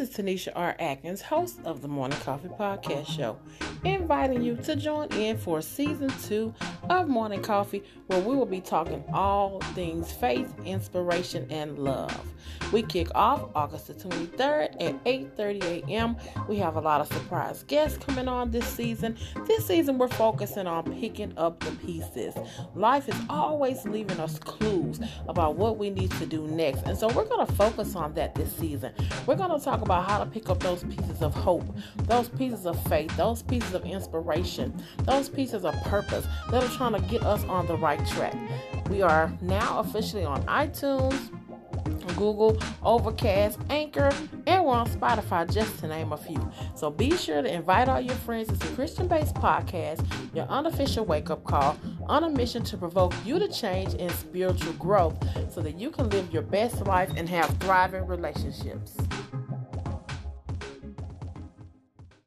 Is Tanisha R. Atkins, host of the Morning Coffee Podcast Show, inviting you to join in for season two of Morning Coffee, where we will be talking all things faith, inspiration, and love. We kick off August the 23rd at 8:30 a.m. We have a lot of surprise guests coming on this season. This season we're focusing on picking up the pieces. Life is always leaving us clues about what we need to do next. And so we're going to focus on that this season. We're going to talk about how to pick up those pieces of hope, those pieces of faith, those pieces of inspiration, those pieces of purpose that are trying to get us on the right track. We are now officially on iTunes, Google, Overcast, Anchor, and we're on Spotify, just to name a few. So be sure to invite all your friends. It's a Christian based podcast, your unofficial wake up call, on a mission to provoke you to change in spiritual growth so that you can live your best life and have thriving relationships.